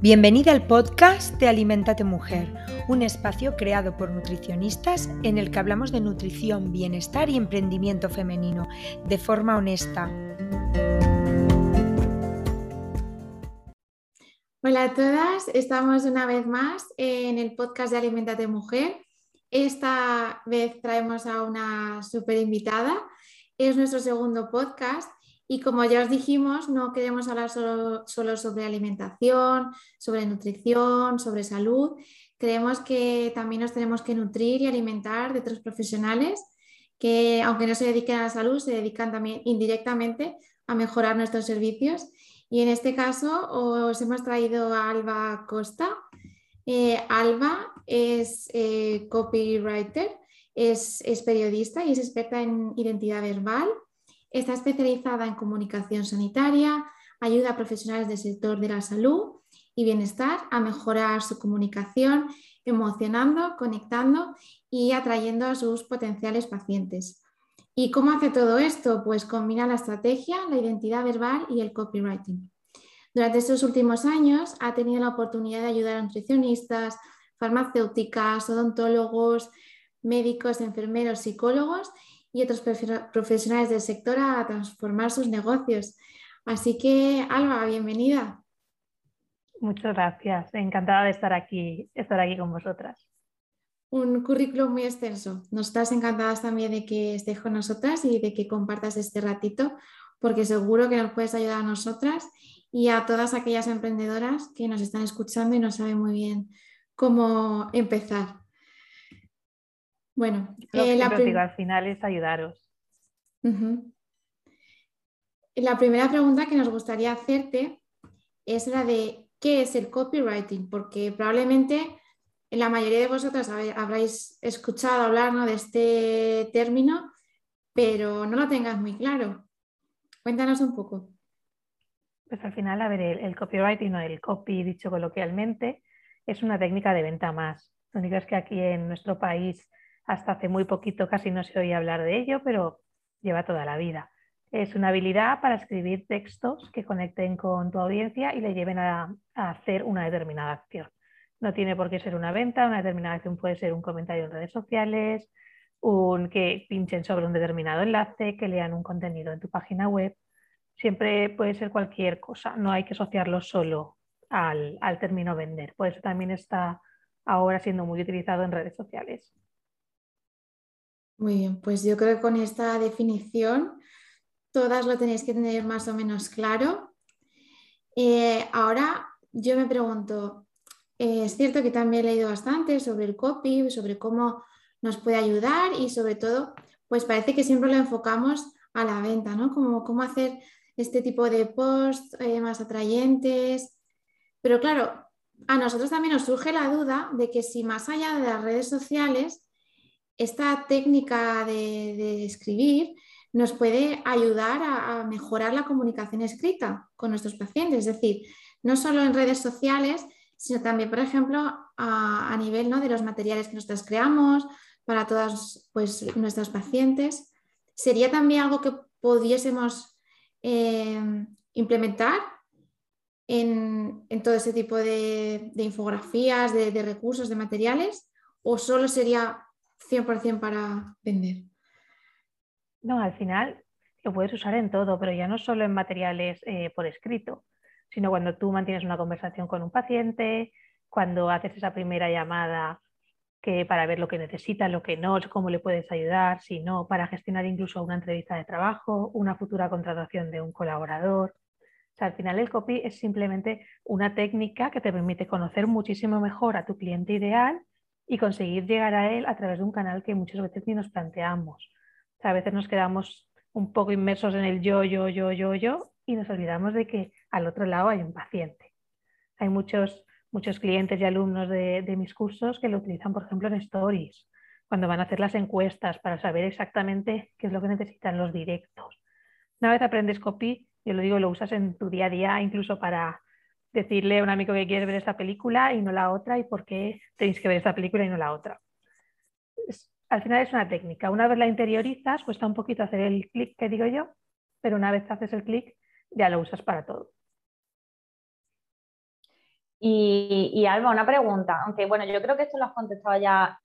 Bienvenida al podcast de Alimentate Mujer, un espacio creado por nutricionistas en el que hablamos de nutrición, bienestar y emprendimiento femenino de forma honesta. Hola a todas, estamos una vez más en el podcast de Alimentate Mujer. Esta vez traemos a una super invitada. Es nuestro segundo podcast y como ya os dijimos, no queremos hablar solo, sobre alimentación, sobre nutrición, sobre salud. Creemos que también nos tenemos que nutrir y alimentar de otros profesionales que, aunque no se dediquen a la salud, se dedican también indirectamente a mejorar nuestros servicios. Y en este caso os hemos traído a Alba Costa. Eh, Alba es eh, copywriter, es periodista y es experta en identidad verbal Está especializada en comunicación sanitaria, ayuda a profesionales del sector de la salud y bienestar a mejorar su comunicación, emocionando, conectando y atrayendo a sus potenciales pacientes. ¿Y cómo hace todo esto? Pues combina la estrategia, la identidad verbal y el copywriting. Durante estos últimos años ha tenido la oportunidad de ayudar a nutricionistas, farmacéuticas, odontólogos, médicos, enfermeros, psicólogos y otros profesionales del sector a transformar sus negocios. Así que, Alba, bienvenida. Muchas gracias, encantada de estar aquí, estar aquí con vosotras. Un currículum muy extenso. Nos estás encantadas también de que estés con nosotras y de que compartas este ratito, porque seguro que nos puedes ayudar a nosotras y a todas aquellas emprendedoras que nos están escuchando y no saben muy bien cómo empezar. Bueno, eh, la al final es ayudaros. La primera pregunta que nos gustaría hacerte es la de qué es el copywriting, porque probablemente la mayoría de vosotras habréis escuchado hablar de este término, pero no lo tengas muy claro. Cuéntanos un poco. Pues al final, a ver, el, el copywriting o el copy, dicho coloquialmente, es una técnica de venta más. Lo único es que aquí en nuestro país hasta hace muy poquito casi no se oía hablar de ello, pero lleva toda la vida. Es una habilidad para escribir textos que conecten con tu audiencia y le lleven a, hacer una determinada acción. No tiene por qué ser una venta, una determinada acción puede ser un comentario en redes sociales, un que pinchen sobre un determinado enlace, que lean un contenido en tu página web. Siempre puede ser cualquier cosa, no hay que asociarlo solo al, al término vender. Por eso también está ahora siendo muy utilizado en redes sociales. Muy bien, pues yo creo que con esta definición todas lo tenéis que tener más o menos claro. Eh, ahora yo me pregunto, eh, es cierto que también he leído bastante sobre el copy, sobre cómo nos puede ayudar y sobre todo, pues parece que siempre lo enfocamos a la venta, ¿no? Como cómo hacer este tipo de posts eh, más atrayentes. Pero claro, a nosotros también nos surge la duda de que si más allá de las redes sociales, esta técnica de, escribir nos puede ayudar a, mejorar la comunicación escrita con nuestros pacientes, es decir, no solo en redes sociales, sino también, por ejemplo, a, nivel ¿no? de los materiales que nosotros creamos para todas pues, nuestras pacientes. ¿Sería también algo que pudiésemos eh, implementar en, todo ese tipo de, infografías, de, de recursos, de materiales? ¿O solo sería 100% para vender. No, al final lo puedes usar en todo, pero ya no solo en materiales eh, por escrito, sino cuando tú mantienes una conversación con un paciente, cuando haces esa primera llamada que para ver lo que necesita, lo que no, cómo le puedes ayudar, si no, para gestionar incluso una entrevista de trabajo, una futura contratación de un colaborador. O sea, al final el copy es simplemente una técnica que te permite conocer muchísimo mejor a tu cliente ideal y conseguir llegar a él a través de un canal que muchas veces ni nos planteamos. a veces nos quedamos un poco inmersos en el yo, yo, yo, yo, yo y nos olvidamos de que al otro lado hay un paciente. Hay muchos, muchos clientes y alumnos de, de mis cursos que lo utilizan, por ejemplo, en stories, cuando van a hacer las encuestas para saber exactamente qué es lo que necesitan los directos. Una vez aprendes copy, yo lo digo, lo usas en tu día a día, incluso para decirle a un amigo que quiere ver esta película y no la otra y por qué tenéis que ver esta película y no la otra. al final es una técnica. Una vez la interiorizas, cuesta un poquito hacer el clic que digo yo, pero una vez haces el clic ya lo usas para todo. Y, Alba, una pregunta, aunque bueno, yo creo que esto lo has contestado ya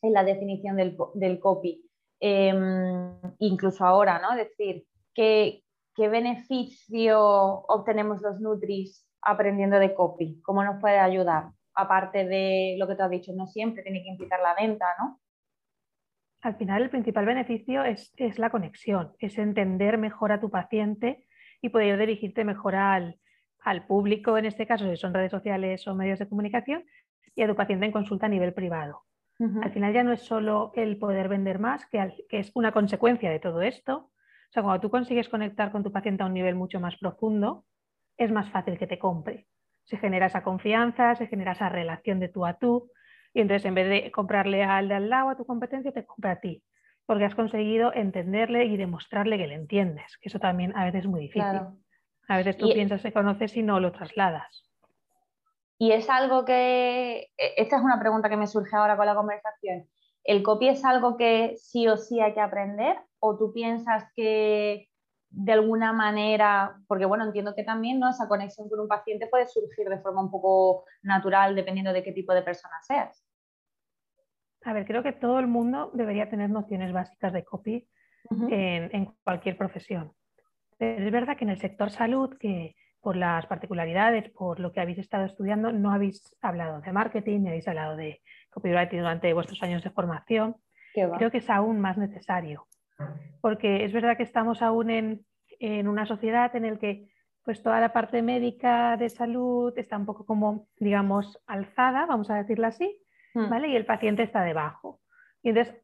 en la definición del, copy, em, incluso ahora, ¿no? Es decir, ¿qué, ¿qué beneficio obtenemos los Nutris aprendiendo de copy? ¿Cómo nos puede ayudar? Aparte de lo que tú has dicho, no siempre tiene que implicar la venta, ¿no? Al final, el principal beneficio es, es la conexión, es entender mejor a tu paciente y poder dirigirte mejor al, al público, en este caso, si son redes sociales o medios de comunicación, y a tu paciente en consulta a nivel privado. Al final ya no es solo el poder vender más, que, que, es una consecuencia de todo esto. O sea, cuando tú consigues conectar con tu paciente a un nivel mucho más profundo, es más fácil que te compre. Se genera esa confianza, se genera esa relación de tú a tú, y entonces en vez de comprarle al de al lado a tu competencia, te compra a ti, porque has conseguido entenderle y demostrarle que le entiendes, que eso también a veces es muy difícil. A veces tú piensas que conoces y no lo trasladas. Y es algo que, e, esta es una pregunta que me surge ahora con la conversación. ¿El copy es algo que sí o sí hay que aprender? ¿O tú piensas que de alguna manera, porque bueno, entiendo que también ¿no? esa conexión con un paciente puede surgir de forma un poco natural dependiendo de qué tipo de persona seas? A ver, creo que todo el mundo debería tener nociones básicas de copy en, cualquier profesión es verdad que en el sector salud, que por las particularidades, por lo que habéis estado estudiando, no habéis hablado de marketing, ni habéis hablado de copywriting durante vuestros años de formación. Creo que es aún más necesario, porque es verdad que estamos aún en, una sociedad en la que pues toda la parte médica de salud está un poco como, digamos, alzada, vamos a decirlo así, hmm. ¿vale? Y el paciente está debajo. Y entonces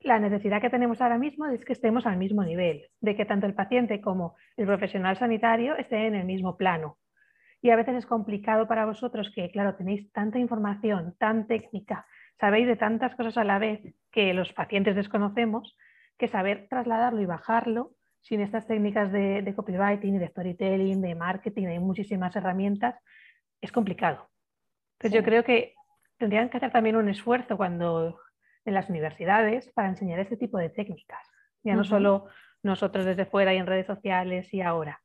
la necesidad que tenemos ahora mismo es que estemos al mismo nivel, de que tanto el paciente como el profesional sanitario estén en el mismo plano. Y a veces es complicado para vosotros que, claro, tenéis tanta información, tan técnica, sabéis de tantas cosas a la vez que los pacientes desconocemos, que saber trasladarlo y bajarlo sin estas técnicas de, copywriting, de storytelling, de marketing, hay muchísimas herramientas, es complicado. Entonces yo creo que tendrían que hacer también un esfuerzo cuando en las universidades para enseñar este tipo de técnicas. Ya no solo nosotros desde fuera y en redes sociales y ahora,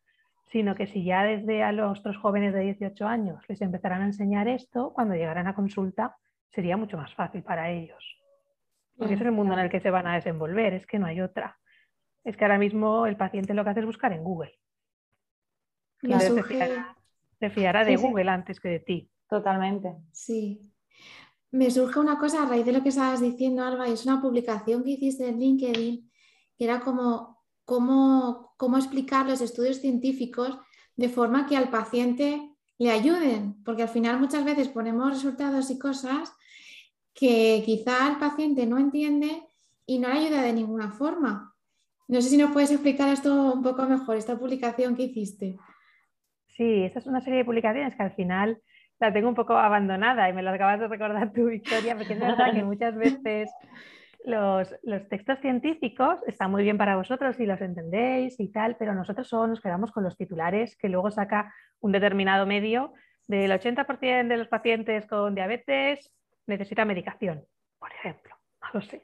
sino que si ya desde a los otros jóvenes de 18 años les empezaran a enseñar esto, cuando llegaran a consulta sería mucho más fácil para ellos. Porque es el mundo en el que se van a desenvolver, es que no hay otra. Es que ahora mismo el paciente lo que hace es buscar en Google. Se fiará, de Google antes que de ti. Totalmente. Sí, me surge una cosa a raíz de lo que estabas diciendo, Alba, y es una publicación que hiciste en LinkedIn, que era como cómo, cómo explicar los estudios científicos de forma que al paciente le ayuden, porque al final muchas veces ponemos resultados y cosas que quizá el paciente no entiende y no le ayuda de ninguna forma. No sé si nos puedes explicar esto un poco mejor, esta publicación que hiciste. Sí, esta es una serie de publicaciones que al final la tengo un poco abandonada y me lo acabas de recordar tu Victoria, porque es verdad que muchas veces los, textos científicos están muy bien para vosotros y los entendéis y tal, pero nosotros solo nos quedamos con los titulares que luego saca un determinado medio del 80% de los pacientes con diabetes necesita medicación, por ejemplo, no lo sé.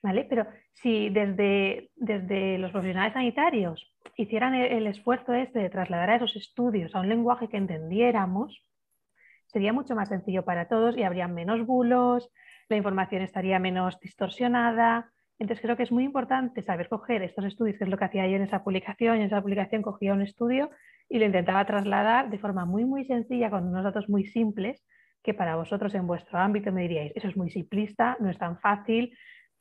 ¿Vale? Pero si desde, desde los profesionales sanitarios hicieran el esfuerzo este de trasladar esos estudios a un lenguaje que entendiéramos, sería mucho más sencillo para todos y habría menos bulos, la información estaría menos distorsionada. Entonces creo que es muy importante saber coger estos estudios, que es lo que hacía yo en esa publicación. Y en esa publicación cogía un estudio y lo intentaba trasladar de forma muy, muy sencilla, con unos datos muy simples, que para vosotros en vuestro ámbito me diríais, eso es muy simplista, no es tan fácil,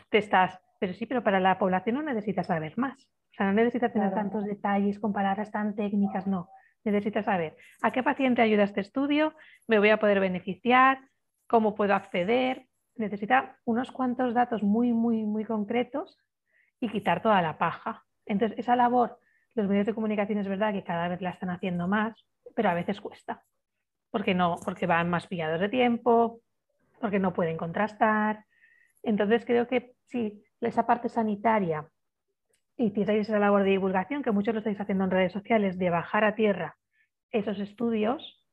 te estás... Pero sí, pero para la población no necesitas saber más. O sea, no necesitas tener tantos detalles con palabras tan técnicas, no necesitas saber a qué paciente ayuda este estudio, me voy a poder beneficiar, cómo puedo acceder. Necesita unos cuantos datos muy, muy, muy concretos y quitar toda la paja. Entonces, esa labor, los medios de comunicación es verdad que cada vez la están haciendo más, pero a veces cuesta. Porque no, porque van más pillados de tiempo, porque no pueden contrastar. Entonces, creo que sí, esa parte sanitaria hicierais esa labor de divulgación, que muchos lo estáis haciendo en redes sociales, de bajar a tierra esos estudios,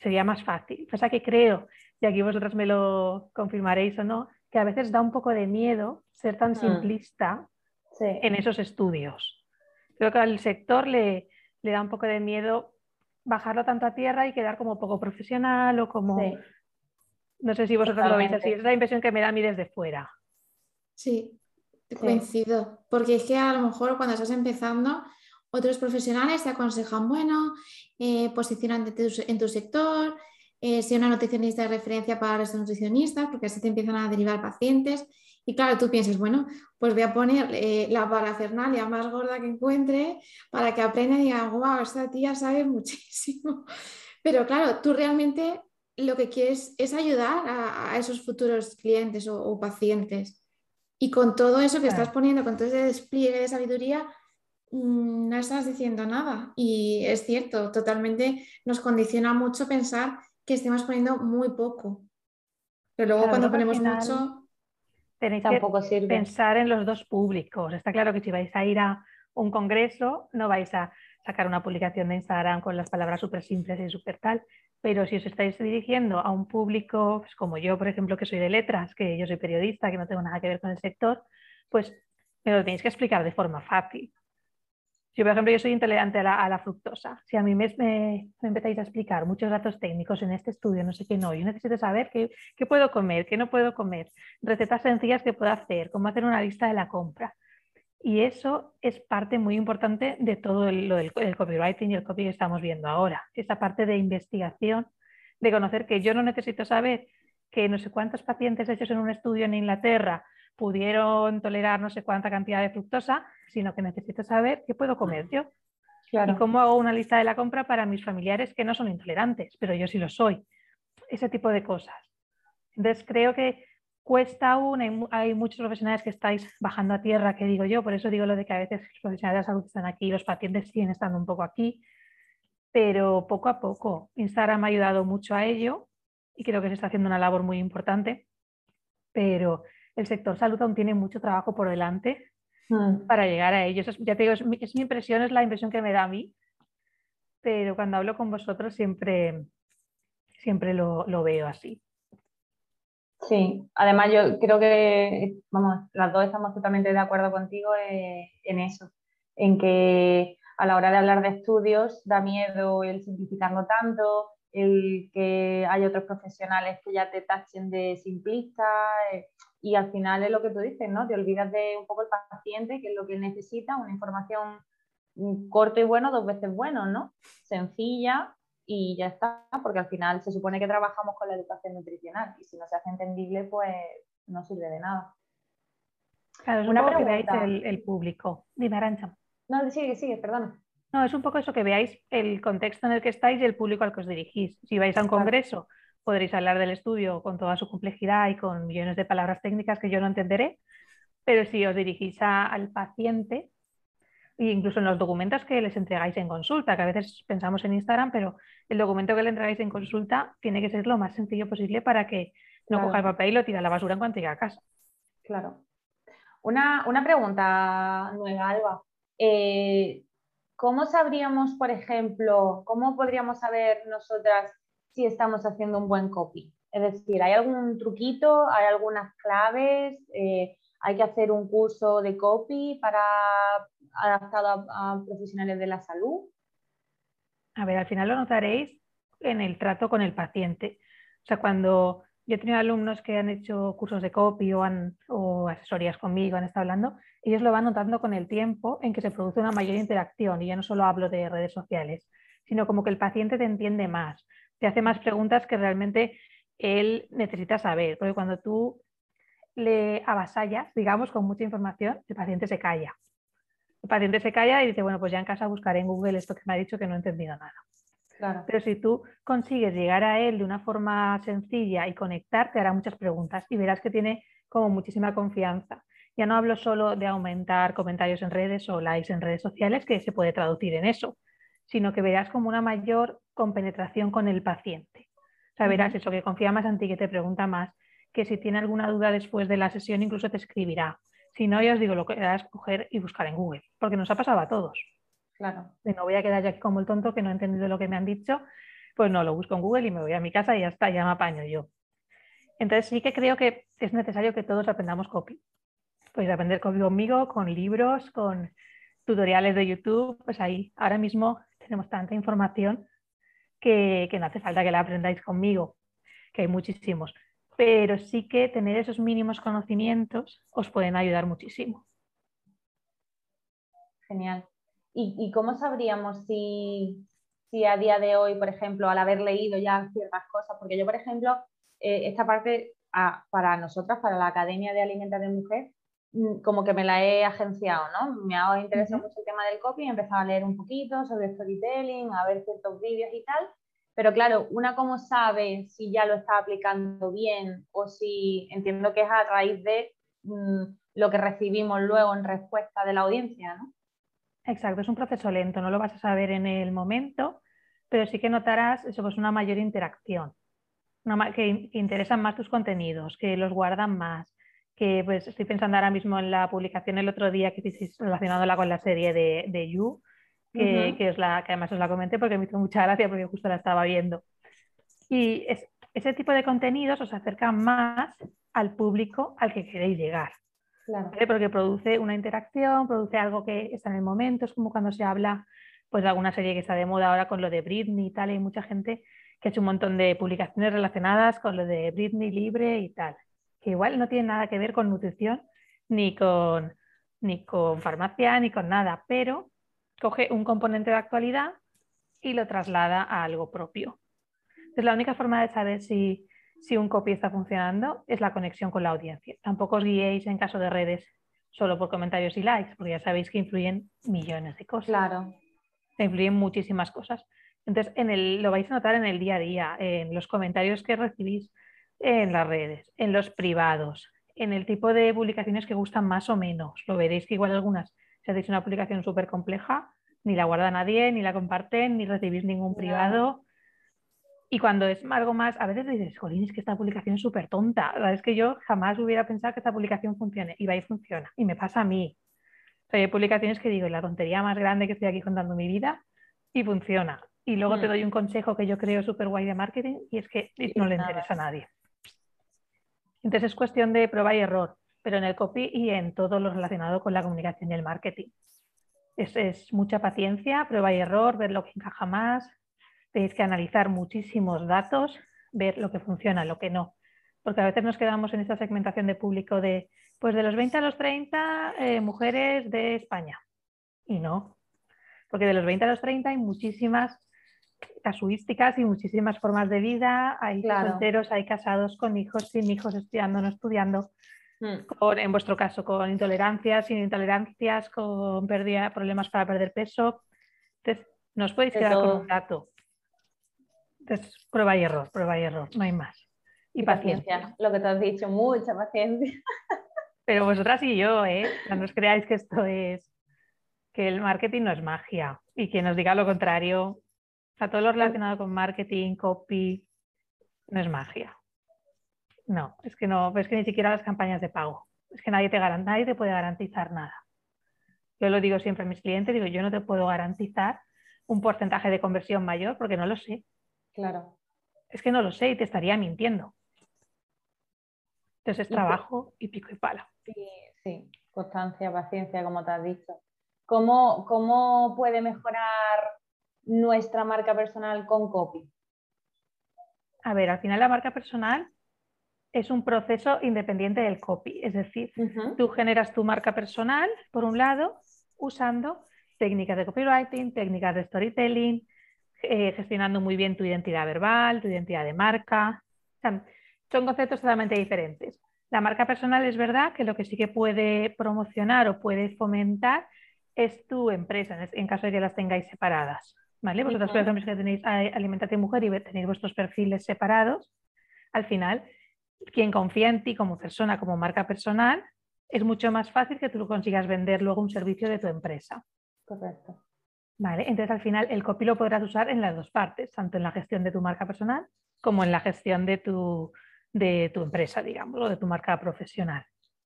sería más fácil. Pasa que creo, y aquí vosotros me lo confirmaréis o no, que a veces da un poco de miedo ser tan mm. simplista en esos estudios. Creo que al sector le, le da un poco de miedo bajarlo tanto a tierra y quedar como poco profesional o como... No sé si vosotros lo veis así, es la impresión que me da a mí desde fuera. Sí, coincido, porque es que a lo mejor cuando estás empezando, otros profesionales te aconsejan, bueno, eh, posicionante en tu sector, eh, ser una nutricionista de referencia para los nutricionistas, porque así te empiezan a derivar pacientes. Y claro, tú piensas, bueno, pues voy a poner eh, la parafernalia más gorda que encuentre para que aprenda y diga, wow, esta tía sabe muchísimo. Pero claro, tú realmente lo que quieres es ayudar a, esos futuros clientes o, pacientes. Y con todo eso que estás poniendo, con todo ese despliegue de sabiduría, mm, no estás diciendo nada. Y es cierto, totalmente nos condiciona mucho pensar que estemos poniendo muy poco. Pero luego cuando ponemos mucho tenéis que pensar en los dos públicos. Está claro que si vais a ir a un congreso, no vais a sacar una publicación de Instagram con las palabras súper simples y súper tal, pero si os estáis dirigiendo a un público pues, como yo, por ejemplo, que soy de letras, que yo soy periodista, que no tengo nada que ver con el sector, pues me lo tenéis que explicar de forma fácil. Yo, por ejemplo, yo soy intolerante a la, fructosa. Si a mí me, me, empezáis a explicar muchos datos técnicos en este estudio, no sé qué no, yo necesito saber qué, puedo comer, qué no puedo comer, recetas sencillas que puedo hacer, cómo hacer una lista de la compra. Y eso es parte muy importante de todo lo del copywriting y el copy que estamos viendo ahora. Esa parte de investigación, de conocer que yo no necesito saber que no sé cuántos pacientes hechos en un estudio en Inglaterra pudieron tolerar no sé cuánta cantidad de fructosa, sino que necesito saber qué puedo comer yo. Y cómo hago una lista de la compra para mis familiares que no son intolerantes, pero yo sí lo soy. Ese tipo de cosas. Entonces creo que cuesta aún, hay, muchos profesionales que estáis bajando a tierra, que digo yo, por eso digo lo de que a veces los profesionales de la salud están aquí, los pacientes siguen estando un poco aquí, pero poco a poco. Instagram ha ayudado mucho a ello y creo que se está haciendo una labor muy importante, pero el sector salud aún tiene mucho trabajo por delante mm. para llegar a ellos. ya te digo, es mi, impresión, es la impresión que me da a mí, pero cuando hablo con vosotros siempre, siempre lo, veo así. Sí, además yo creo que, vamos, las dos estamos totalmente de acuerdo contigo eh, en eso, en que a la hora de hablar de estudios da miedo el simplificarlo tanto, el que hay otros profesionales que ya te tachen de simplista. Eh, y al final es lo que tú dices, ¿no? Te olvidas de un poco el paciente, que es lo que necesita, una información mm, corto y bueno, dos veces bueno, ¿no? Sencilla y ya está, porque al final se supone que trabajamos con la educación nutricional y si no se hace entendible, pues no sirve de nada. Claro, una pregunta. que veáis el, público. Dime, Arancha. No, sigue, sigue, perdona. No, es un poco eso que veáis el contexto en el que estáis y el público al que os dirigís. Si vais a un congreso podréis hablar del estudio con toda su complejidad y con millones de palabras técnicas que yo no entenderé, pero si os dirigís al paciente, e incluso en los documentos que les entregáis en consulta, que a veces pensamos en Instagram, pero el documento que le entregáis en consulta tiene que ser lo más sencillo posible para que no coja el papel y lo tire a la basura en cuanto llegue a casa. Claro. Una, pregunta nueva, Alba. Eh, ¿Cómo sabríamos, por ejemplo, cómo podríamos saber nosotras si estamos haciendo un buen copy. Es decir, ¿hay algún truquito? ¿Hay algunas claves? Eh, ¿Hay que hacer un curso de copy para adaptado a, profesionales de la salud? A ver, al final lo notaréis en el trato con el paciente. O sea, cuando yo he tenido alumnos que han hecho cursos de copy o, han, o asesorías conmigo, han estado hablando, ellos lo van notando con el tiempo en que se produce una mayor interacción. Y ya no solo hablo de redes sociales, sino como que el paciente te entiende más te hace más preguntas que realmente él necesita saber, porque cuando tú le avasallas, digamos, con mucha información, el paciente se calla. El paciente se calla y dice, bueno, pues ya en casa buscaré en Google esto que me ha dicho que no he entendido nada. Claro. Pero si tú consigues llegar a él de una forma sencilla y conectar, te hará muchas preguntas y verás que tiene como muchísima confianza. Ya no hablo solo de aumentar comentarios en redes o likes en redes sociales, que se puede traducir en eso, sino que verás como una mayor compenetración con el paciente. O sea, verás eso, que confía más en ti, que te pregunta más, que si tiene alguna duda después de la sesión incluso te escribirá. Si no, ya os digo, lo que era escoger y buscar en Google, porque nos ha pasado a todos. Claro. De no voy a quedar ya aquí como el tonto que no he entendido lo que me han dicho, pues no, lo busco en Google y me voy a mi casa y ya está, ya me apaño yo. Entonces sí que creo que es necesario que todos aprendamos copy. Podéis aprender copy conmigo, con libros, con tutoriales de YouTube, pues ahí ahora mismo tenemos tanta información que, no hace falta que la aprendáis conmigo, que hay muchísimos, pero sí que tener esos mínimos conocimientos os pueden ayudar muchísimo. Genial. ¿Y, cómo sabríamos si, a día de hoy, por ejemplo, al haber leído ya ciertas cosas? Porque yo, por ejemplo, eh, esta parte para nosotras, para la Academia de Alimentos de Mujer, como que me la he agenciado, ¿no? Me ha interesado mucho el tema del copy, he empezado a leer un poquito sobre storytelling, a ver ciertos vídeos y tal, pero claro, una cómo sabe si ya lo está aplicando bien o si entiendo que es a raíz de mm, lo que recibimos luego en respuesta de la audiencia, ¿no? Exacto, es un proceso lento, no lo vas a saber en el momento, pero sí que notarás eso, pues una mayor interacción, que, interesan más tus contenidos, que los guardan más, que pues estoy pensando ahora mismo en la publicación el otro día que hiciste relacionándola con la serie de, de You, que, es la, que además os la comenté porque me hizo mucha gracia porque justo la estaba viendo. Y ese tipo de contenidos os acercan más al público al que queréis llegar. Porque produce una interacción, produce algo que está en el momento, es como cuando se habla pues, de alguna serie que está de moda ahora con lo de Britney y tal, y hay mucha gente que ha hecho un montón de publicaciones relacionadas con lo de Britney libre y tal, que igual no tiene nada que ver con nutrición, ni con, ni con farmacia, ni con nada, pero coge un componente de actualidad y lo traslada a algo propio. Es la única forma de saber si si un copy está funcionando es la conexión con la audiencia. Tampoco os guiéis en caso de redes solo por comentarios y likes, porque ya sabéis que influyen millones de cosas. Claro. Influyen muchísimas cosas. Entonces, en el, lo vais a notar en el día a día, en los comentarios que recibís en las redes, en los privados, en el tipo de publicaciones que gustan más o menos. Lo veréis que igual algunas, si hacéis una publicación súper compleja, ni la guarda nadie, ni la comparten, ni recibís ningún privado. Y cuando es algo más, a veces dices, jolín, es que esta publicación es súper tonta. Es que yo jamás hubiera pensado que esta publicación funcione. Y va y funciona. Y me pasa a mí. hay publicaciones que digo, la tontería más grande que estoy aquí contando mi vida y funciona. Y luego te mm. doy un consejo que yo creo súper guay de marketing y es que no le interesa a nadie. Entonces es cuestión de prueba y error, pero en el copy y en todo lo relacionado con la comunicación y el marketing. Es, mucha paciencia, prueba y error, ver lo que encaja más, tenéis que analizar muchísimos datos, ver lo que funciona, lo que no. Porque a veces nos quedamos en esta segmentación de público de, pues de los 20 a los 30, eh, mujeres de España. Y no, porque de los 20 a los 30 hay muchísimas casuísticas y muchísimas formas de vida. Hay solteros, hay casados, con hijos, sin hijos, estudiando, no estudiando. Hmm. en vuestro caso, con intolerancias, sin intolerancias, con pérdida, problemas para perder peso. Entonces, no os podéis quedar con un dato. Entonces, prueba y error, prueba y error, no hay más. Y, paciencia. Lo que te has dicho, mucha paciencia. Pero vosotras y yo, ¿eh? No os creáis que esto es, que el marketing no es magia y que nos diga lo contrario. O todo lo relacionado con marketing, copy, no es magia. No, es que no, es que ni siquiera las campañas de pago. Es que nadie te, nadie te puede garantizar nada. Yo lo digo siempre a mis clientes, digo, yo no te puedo garantizar un porcentaje de conversión mayor porque no lo sé. Claro. Es que no lo sé y te estaría mintiendo. Entonces es trabajo y pico y pala. Sí, sí, constancia, paciencia, como te has dicho. ¿Cómo, ¿Cómo puede mejorar nuestra marca personal con copy? A ver, al final la marca personal es un proceso independiente del copy. Es decir, tú generas tu marca personal, por un lado, usando técnicas de copywriting, técnicas de storytelling, eh, gestionando muy bien tu identidad verbal, tu identidad de marca. son conceptos totalmente diferentes. La marca personal es verdad que lo que sí que puede promocionar o puede fomentar es tu empresa, en caso de que las tengáis separadas. ¿Vale? Vosotros, por ejemplo, que tenéis Alimentate Mujer y tenéis vuestros perfiles separados, al final, quien confía en ti como persona, como marca personal, es mucho más fácil que tú consigas vender luego un servicio de tu empresa. Correcto. Vale, entonces al final el copy lo podrás usar en las dos partes, tanto en la gestión de tu marca personal como en la gestión de tu, de tu empresa, digamos, o de tu marca profesional.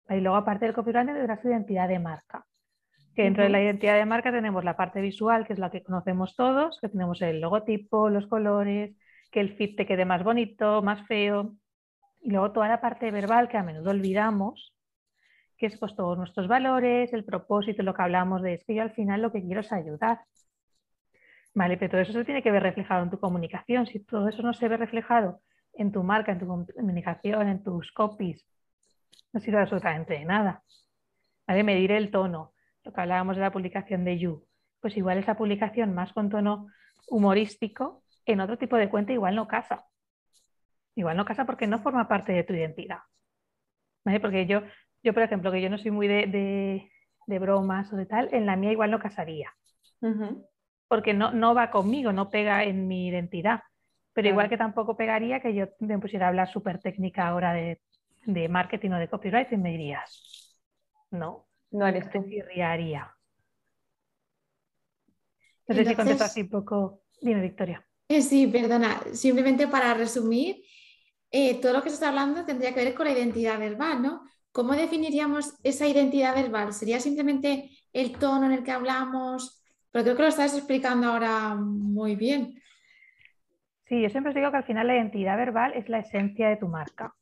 Y luego aparte del copywriting tendrás tu identidad de marca. Que dentro de la identidad de marca tenemos la parte visual, que es la que conocemos todos, que tenemos el logotipo, los colores, que el feed te quede más bonito, más feo. Y luego toda la parte verbal que a menudo olvidamos, que es pues todos nuestros valores, el propósito, lo que hablamos de es que yo al final lo que quiero es ayudar. Vale, pero todo eso se tiene que ver reflejado en tu comunicación. Si todo eso no se ve reflejado en tu marca, en tu comunicación, en tus copies, no sirve absolutamente de nada. ¿Vale? Medir el tono, lo que hablábamos de la publicación de You. Pues igual esa publicación más con tono humorístico, en otro tipo de cuenta igual no casa. Igual no casa porque no forma parte de tu identidad. ¿Vale? Porque yo, yo, por ejemplo, que yo no soy muy de, de, bromas o de tal, en la mía igual no casaría. Porque no, no va conmigo, no pega en mi identidad. Pero igual que tampoco pegaría que yo me pusiera a hablar súper técnica ahora de, de, marketing o de copyright y me dirías, no, no eres tú. No sé si contesto así un poco. Dime, Victoria. Eh, sí, perdona. Simplemente para resumir, eh, todo lo que se está hablando tendría que ver con la identidad verbal, ¿no? ¿Cómo definiríamos esa identidad verbal? ¿Sería simplemente el tono en el que hablamos? Pero creo que lo estás explicando ahora muy bien. Sí, yo siempre os digo que al final la identidad verbal es la esencia de tu marca.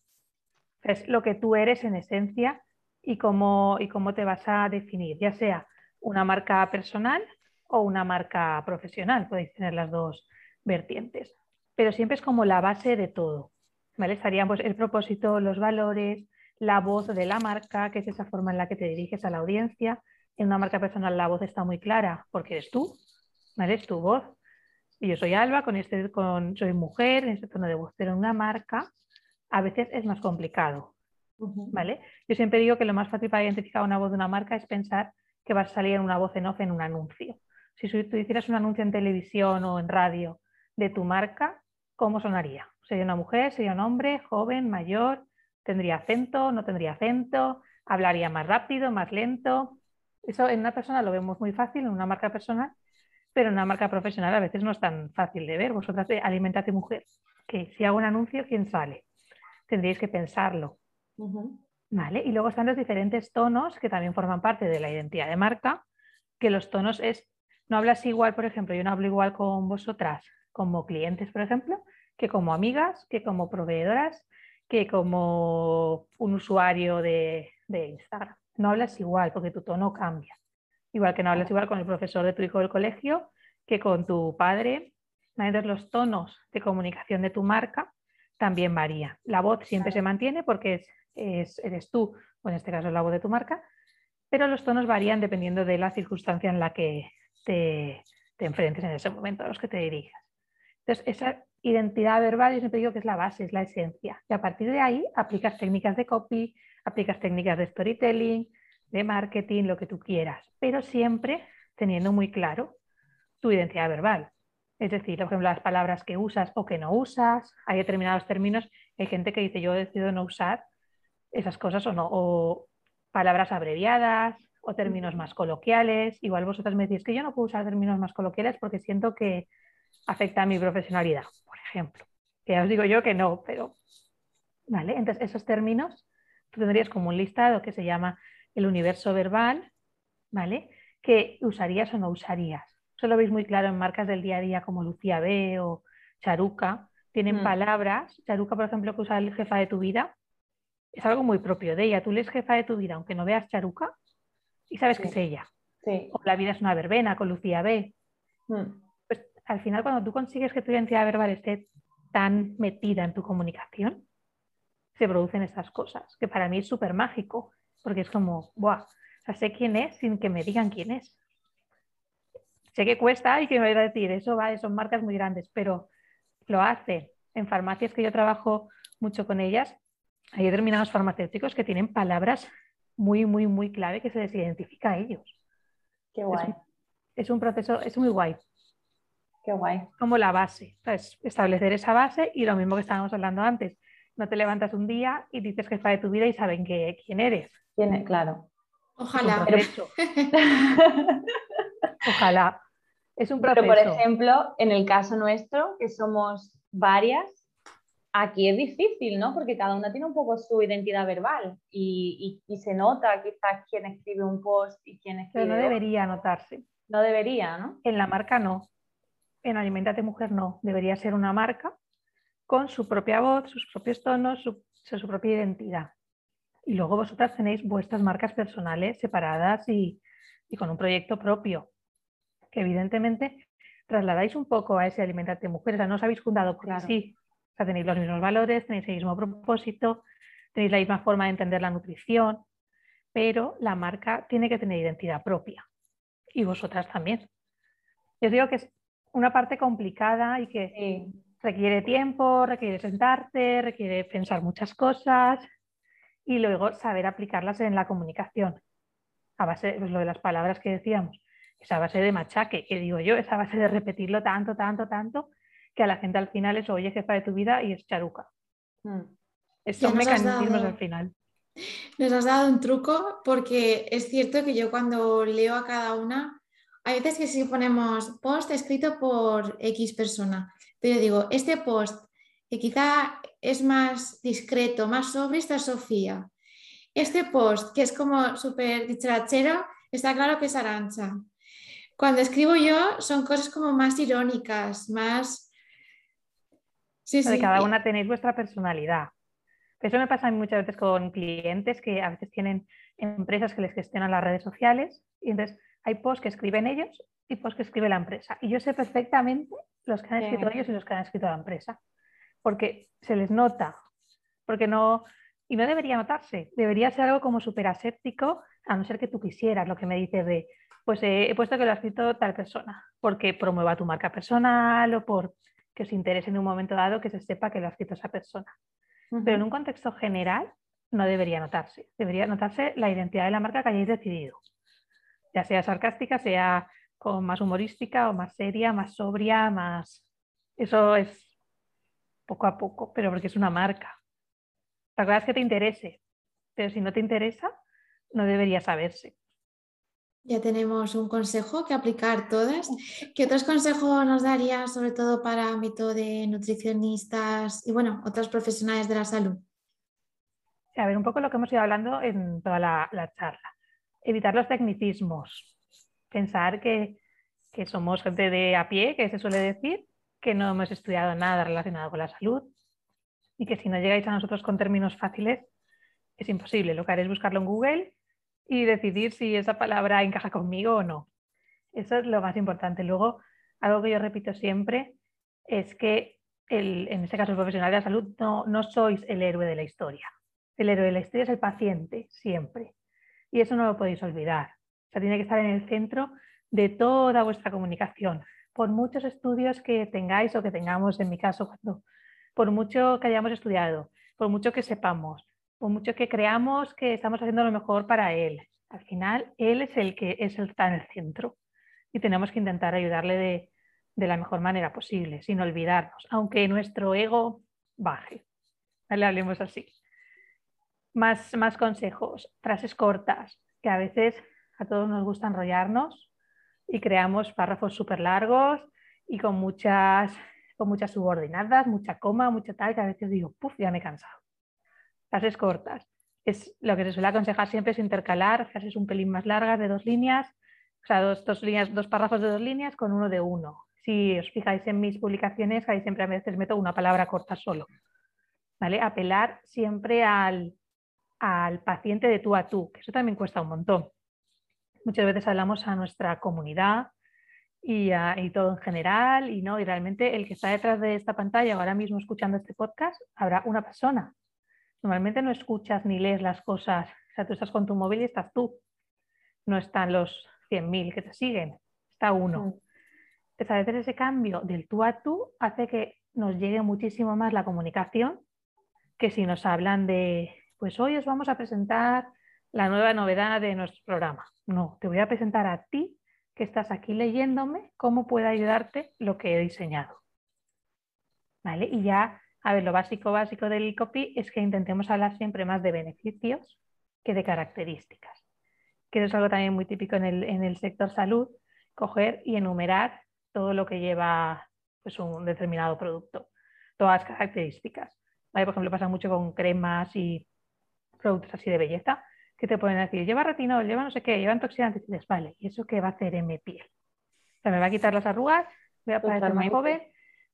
Es lo que tú eres en esencia y cómo, y cómo te vas a definir, ya sea una marca personal o una marca profesional. Podéis tener las dos vertientes. Pero siempre es como la base de todo. ¿vale? Estarían pues, el propósito, los valores, la voz de la marca, que es esa forma en la que te diriges a la audiencia. En una marca personal la voz está muy clara porque eres tú, ¿vale? Es tu voz y yo soy Alba, con este, con, soy mujer, en este tono de voz, pero en una marca a veces es más complicado. ¿Vale? Yo siempre digo que lo más fácil para identificar una voz de una marca es pensar que va a salir una voz en off en un anuncio. Si tú hicieras un anuncio en televisión o en radio de tu marca, ¿cómo sonaría? ¿Sería una mujer? ¿Sería un hombre? ¿Joven? ¿Mayor? ¿Tendría acento? ¿No tendría acento? ¿Hablaría más rápido? ¿Más lento? Eso en una persona lo vemos muy fácil, en una marca personal, pero en una marca profesional a veces no es tan fácil de ver. Vosotras Alimentate Mujer, que si hago un anuncio, ¿quién sale? Tendríais que pensarlo. ¿Vale? Y luego están los diferentes tonos que también forman parte de la identidad de marca, que los tonos es, no hablas igual, por ejemplo, yo no hablo igual con vosotras como clientes, por ejemplo, que como amigas, que como proveedoras, que como un usuario de, de Instagram. No hablas igual porque tu tono cambia. Igual que no hablas igual con el profesor de tu hijo del colegio que con tu padre. Entonces los tonos de comunicación de tu marca también varían. La voz siempre se mantiene porque es, eres tú, o en este caso la voz de tu marca, pero los tonos varían dependiendo de la circunstancia en la que te, te enfrentes en ese momento, a los que te dirijas. Entonces, esa identidad verbal, yo siempre digo que es la base, es la esencia. Y a partir de ahí aplicas técnicas de copy, aplicas técnicas de storytelling, de marketing, lo que tú quieras, pero siempre teniendo muy claro tu identidad verbal. Es decir, por ejemplo, las palabras que usas o que no usas, hay determinados términos, hay gente que dice yo decido no usar esas cosas o no, o palabras abreviadas o términos más coloquiales. Igual vosotras me decís que yo no puedo usar términos más coloquiales porque siento que afecta a mi profesionalidad, por ejemplo. Que ya os digo yo que no, pero... ¿Vale? Entonces, esos términos tú tendrías como un listado que se llama el universo verbal, ¿vale? Que usarías o no usarías. Eso lo veis muy claro en marcas del día a día como Lucía B o Charuca. Tienen mm. palabras. Charuca, por ejemplo, que usa el jefa de tu vida, es algo muy propio de ella. Tú lees jefa de tu vida, aunque no veas Charuca, y sabes que es ella. O la vida es una verbena con Lucía B. Mm. Pues al final, cuando tú consigues que tu identidad verbal esté tan metida en tu comunicación, se producen esas cosas, que para mí es súper mágico porque es como, ¡buah! sé quién es sin que me digan quién es. Sé que cuesta y que me va a decir, eso va, son marcas muy grandes, pero lo hace. En farmacias que yo trabajo mucho con ellas, hay determinados farmacéuticos que tienen palabras muy, muy, muy clave que se les identifica a ellos. Qué guay. Es un, proceso, es muy guay. Qué guay. Como la base, establecer esa base y lo mismo que estábamos hablando antes. No te levantas un día y dices que está de tu vida y saben que, quién eres claro. Ojalá. Ojalá. Es un proceso. Pero, por ejemplo, en el caso nuestro, que somos varias, aquí es difícil, ¿no? Porque cada una tiene un poco su identidad verbal y, se nota quizás quién escribe un post y quién escribe. Pero no debería notarse. No debería, ¿no? En la marca no. En Alimentate Mujer no. Debería ser una marca con su propia voz, sus propios tonos, su propia identidad. Y luego vosotras tenéis vuestras marcas personales separadas y, con un proyecto propio, que evidentemente trasladáis un poco a ese alimentarte mujeres, o sea, no os habéis fundado por sí, o sea, tenéis los mismos valores, tenéis el mismo propósito, tenéis la misma forma de entender la nutrición, pero la marca tiene que tener identidad propia y vosotras también. Yo digo que es una parte complicada y que requiere tiempo, requiere sentarte, requiere pensar muchas cosas y luego saber aplicarlas en la comunicación. A base, pues lo de las palabras que decíamos, esa base de machaque, que digo yo, esa base de repetirlo tanto, tanto, tanto, que a la gente al final es oye jefa de tu vida y es charuca. Mm. Son mecanismos al final. Nos has dado un truco porque es cierto que yo cuando leo a cada una, hay veces que si ponemos post escrito por X persona, pero digo, este post que quizá es más discreto, más sobre, esta Sofía. Este post que es como súper dicharachero, está claro que es Arancha. Cuando escribo yo son cosas como más irónicas, más... Sí, sí. cada una tenéis vuestra personalidad. Eso me pasa muchas veces con clientes que a veces tienen empresas que les gestionan las redes sociales y entonces hay posts que escriben ellos y posts que escribe la empresa. Y yo sé perfectamente los que han escrito ellos y los que han escrito la empresa, porque se les nota, porque no, y no debería notarse, debería ser algo como súper aséptico, a no ser que tú quisieras, lo que me dices de, pues he puesto que lo ha escrito tal persona, porque promueva tu marca personal o por que os interese en un momento dado que se sepa que lo ha escrito esa persona. Pero en un contexto general no debería notarse. Debería notarse la identidad de la marca que hayáis decidido. Ya sea sarcástica, sea como más humorística o más seria, más sobria, más... Eso es poco a poco, pero porque es una marca. La verdad es que te interese, pero si no te interesa, no debería saberse. Ya tenemos un consejo que aplicar todas. ¿Qué otros consejos nos darías, sobre todo para ámbito de nutricionistas y bueno, otros profesionales de la salud? a ver, un poco lo que hemos ido hablando en toda la, charla. Evitar los tecnicismos. Pensar que, que somos gente de a pie, que se suele decir, que no hemos estudiado nada relacionado con la salud y que si no llegáis a nosotros con términos fáciles, es imposible. Lo que haré es buscarlo en Google y decidir si esa palabra encaja conmigo o no. Eso es lo más importante. Luego, algo que yo repito siempre es que el, en este caso el profesional de la salud no, no sois el héroe de la historia. El héroe de la historia es el paciente, siempre. Y eso no lo podéis olvidar. O sea, tiene que estar en el centro de toda vuestra comunicación. Por muchos estudios que tengáis o que tengamos, en mi caso, cuando, por mucho que hayamos estudiado, por mucho que sepamos, por mucho que creamos que estamos haciendo lo mejor para él. Al final, él es el que es el, está en el centro y tenemos que intentar ayudarle de, la mejor manera posible, sin olvidarnos, aunque nuestro ego baje. Le hablemos así. Más, más consejos, frases cortas, que a veces a todos nos gusta enrollarnos y creamos párrafos súper largos y con muchas, con muchas subordinadas, mucha coma, mucha tal, que a veces digo, puf, ya me he cansado frases cortas. Es, lo que se suele aconsejar siempre es intercalar frases un pelín más largas de dos líneas, o sea, dos, líneas, dos párrafos de dos líneas con uno de uno. Si os fijáis en mis publicaciones, ahí siempre a veces meto una palabra corta solo. ¿Vale? Apelar siempre al, al paciente de tú a tú, que eso también cuesta un montón. Muchas veces hablamos a nuestra comunidad y, y, todo en general, y no, y realmente el que está detrás de esta pantalla ahora mismo escuchando este podcast, habrá una persona Normalmente no escuchas ni lees las cosas, o sea, tú estás con tu móvil y estás tú. No están los 100.000 que te siguen, está uno. Entonces, a veces ese cambio del tú a tú hace que nos llegue muchísimo más la comunicación que si nos hablan de, pues hoy os vamos a presentar la nueva novedad de nuestro programa. No, te voy a presentar a ti que estás aquí leyéndome cómo puede ayudarte lo que he diseñado. ¿Vale? Y ya a ver, lo básico básico del copy es que intentemos hablar siempre más de beneficios que de características. Que eso es algo también muy típico en el, sector salud, coger y enumerar todo lo que lleva pues, un determinado producto, todas las características. Por ejemplo, pasa mucho con cremas y productos así de belleza, que te pueden decir, lleva retinol, lleva no sé qué, lleva antioxidantes, y dices, vale, ¿y eso qué va a hacer en mi piel? O sea, me va a quitar las arrugas, voy a parecer más joven,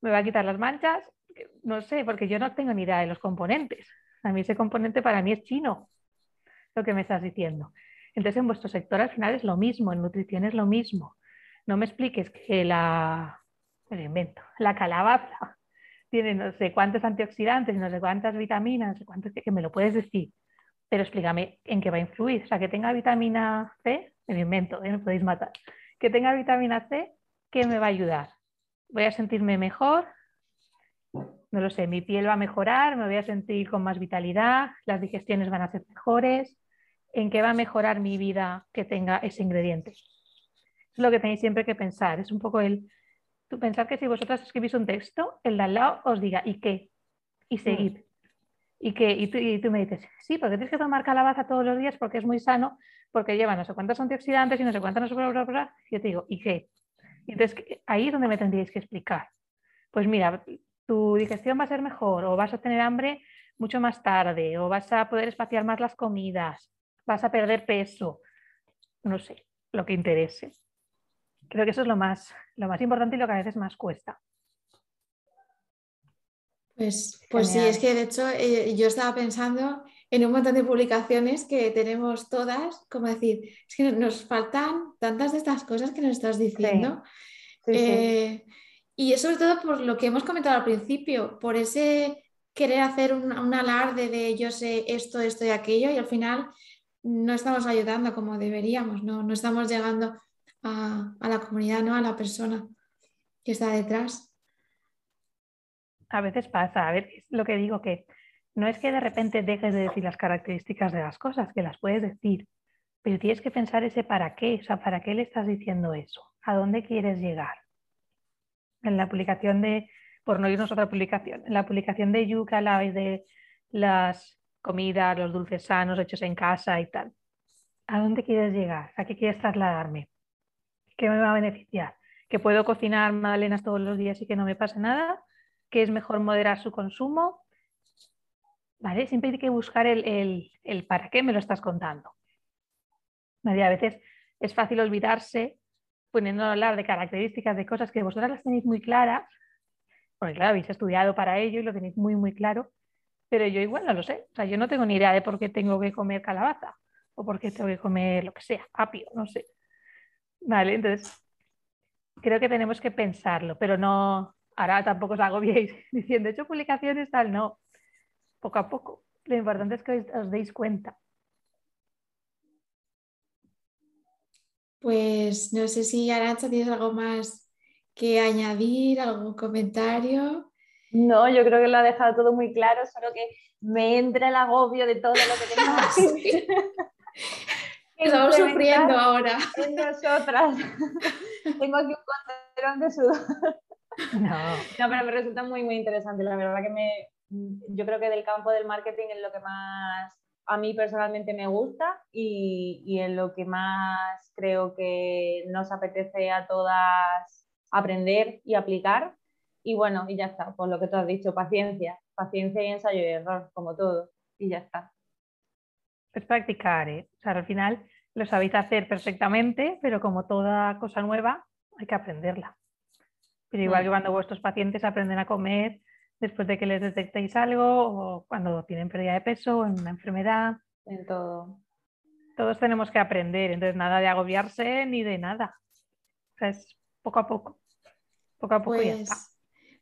me va a quitar las manchas, no sé, porque yo no tengo ni idea de los componentes. A mí ese componente para mí es chino, lo que me estás diciendo. Entonces en vuestro sector al final es lo mismo, en nutrición es lo mismo. No me expliques que la me lo invento, la calabaza tiene no sé cuántos antioxidantes, no sé cuántas vitaminas, no sé cuántos, que, me lo puedes decir, pero explícame en qué va a influir. O sea, que tenga vitamina C, me lo invento, ¿eh? me podéis matar. Que tenga vitamina C, ¿qué me va a ayudar? ¿Voy a sentirme mejor? No lo sé, mi piel va a mejorar, me voy a sentir con más vitalidad, las digestiones van a ser mejores. ¿En qué va a mejorar mi vida que tenga ese ingrediente? Es lo que tenéis siempre que pensar. Es un poco el, tú pensar que si vosotras escribís un texto, el de al lado os diga, ¿y qué? Y mm. seguid. ¿Y, qué? Y, tú, me dices, sí, porque tienes que tomar calabaza todos los días porque es muy sano, porque lleva no sé cuántos antioxidantes y no sé cuántos, no sé bla, bla, bla. Y yo te digo, ¿y qué? Y entonces ahí es donde me tendríais que explicar. Pues mira, tu digestión va a ser mejor o vas a tener hambre mucho más tarde o vas a poder espaciar más las comidas, vas a perder peso, no sé, lo que interese. Creo que eso es lo más, lo más importante y lo que a veces más cuesta. Pues, pues sí, es que de hecho eh, yo estaba pensando en un montón de publicaciones que tenemos todas, como decir, es que nos faltan tantas de estas cosas que nos estás diciendo. Eh, y eso sobre todo por lo que hemos comentado al principio, por ese querer hacer un, un, alarde de yo sé esto, esto y aquello, y al final no estamos ayudando como deberíamos, no, no estamos llegando a, la comunidad, ¿no? a la persona que está detrás. A veces pasa, a ver, es lo que digo que no es que de repente dejes de decir las características de las cosas, que las puedes decir, pero tienes que pensar ese para qué, o sea, ¿para qué le estás diciendo eso? ¿A dónde quieres llegar? En la publicación de, por no irnos otra publicación, en la publicación de Yuka de las comidas, los dulces sanos hechos en casa y tal. ¿A dónde quieres llegar? ¿A qué quieres trasladarme? ¿Qué me va a beneficiar? ¿Que puedo cocinar magdalenas todos los días y que no me pase nada? ¿Que es mejor moderar su consumo? ¿Vale? Siempre hay que buscar el, para qué me lo estás contando. A veces es fácil olvidarse poniendo a hablar de características de cosas que vosotras las tenéis muy claras, porque claro, habéis estudiado para ello y lo tenéis muy, muy claro, pero yo igual no lo sé. O sea, yo no tengo ni idea de por qué tengo que comer calabaza o por qué tengo que comer lo que sea, apio, no sé. Vale, entonces creo que tenemos que pensarlo, pero no, ahora tampoco os agobiéis diciendo, he hecho publicaciones tal, no, poco a poco. Lo importante es que os, deis cuenta. Pues no sé si Arancha tienes algo más que añadir, algún comentario. No, yo creo que lo ha dejado todo muy claro, solo que me entra el agobio de todo lo que tengo que Estamos sufriendo ahora. En nosotras. Tengo aquí un contenedor de sudor. No. no, pero me resulta muy, muy interesante. La verdad que me, yo creo que del campo del marketing es lo que más a mí personalmente me gusta y, y en lo que más creo que nos apetece a todas aprender y aplicar. Y bueno, y ya está, por lo que tú has dicho, paciencia, paciencia y ensayo y error, como todo, y ya está es practicar, ¿eh? O sea, al final lo sabéis hacer perfectamente, pero como toda cosa nueva, hay que aprenderla. Pero igual que cuando vuestros pacientes aprenden a comer después de que les detectéis algo, o cuando tienen pérdida de peso, o en una enfermedad. En todo. Todos tenemos que aprender, entonces nada de agobiarse ni de nada. O sea, es poco a poco. Poco a poco y ya está. Pues,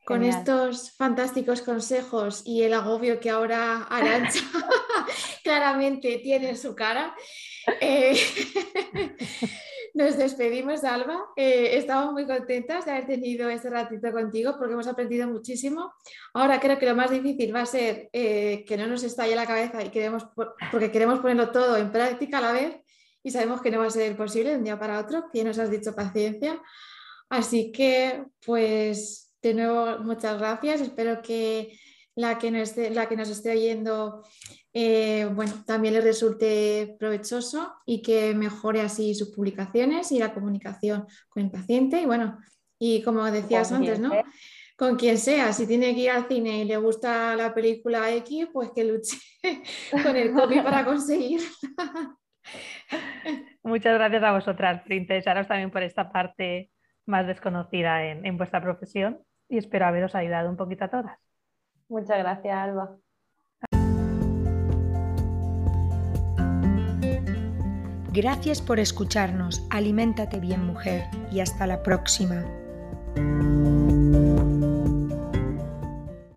con estos fantásticos consejos y el agobio que ahora Arancha claramente tiene en su cara, eh, nos despedimos, Alba. Eh, estamos muy contentas de haber tenido este ratito contigo porque hemos aprendido muchísimo. Ahora creo que lo más difícil va a ser eh, que no nos estalle la cabeza y queremos, porque queremos ponerlo todo en práctica a la vez y sabemos que no va a ser posible de un día para otro, que nos has dicho paciencia. Así que, pues de nuevo, muchas gracias. Espero que la que nos, la que nos esté oyendo eh, bueno, también le resulte provechoso y que mejore así sus publicaciones y la comunicación con el paciente. Y bueno, y como decías antes, ¿no? Con quien sea, si tiene que ir al cine y le gusta la película X, pues que luche con el copy para conseguir. Muchas gracias a vosotras por interesaros también por esta parte más desconocida en vuestra profesión y espero haberos ayudado un poquito a todas. Muchas gracias, Alba. Gracias por escucharnos. Aliméntate bien, mujer, y hasta la próxima.